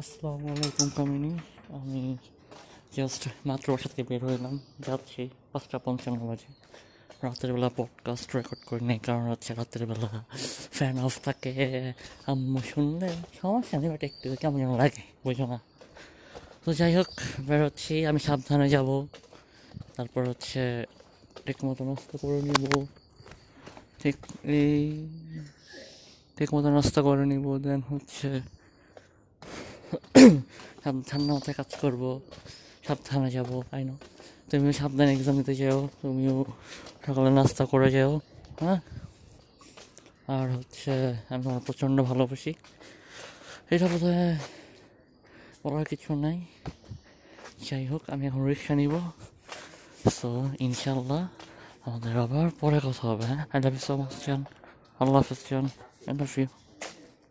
আসসালামু আলাইকুম, কামিনী। আমি জাস্ট মাত্র বাসা থেকে বের হইলাম। যাচ্ছি পাঁচটা পঞ্চান্ন বাজে। রাতের বেলা পডকাস্ট রেকর্ড করি নাই, কারণ হচ্ছে রাতের বেলা ফ্যান অফ থাকে। আম্মু শুনলে সমস্যা নেই বাট একটু কেমন যেন লাগে, বুঝো না। তো যাই হোক বেরোচ্ছি আমি সাবধানে যাব। তারপর হচ্ছে ঠিক মতো নাস্তা করে নিব। ঠিক এই, ঠিক মতো নাস্তা করে নিব দেন হচ্ছে সাবধানে মাথায় কাজ করব। সাবধানে যাব তাই না তুমিও সাবধানে এক্সাম দিতে যাও, তুমিও সকালে নাস্তা করে যাও হ্যাঁ? আর হচ্ছে, আমি প্রচণ্ড ভালোবাসি। এটা বোধ হয় বলার কিছু নাই। যাই হোক, আমি এখন রিক্সা নিব। সো ইনশাল্লাহ আমাদের আবার পরে কথা হবে হ্যাঁ? I love you so much আল্লাহ হাফিজ আই লাভ ইউ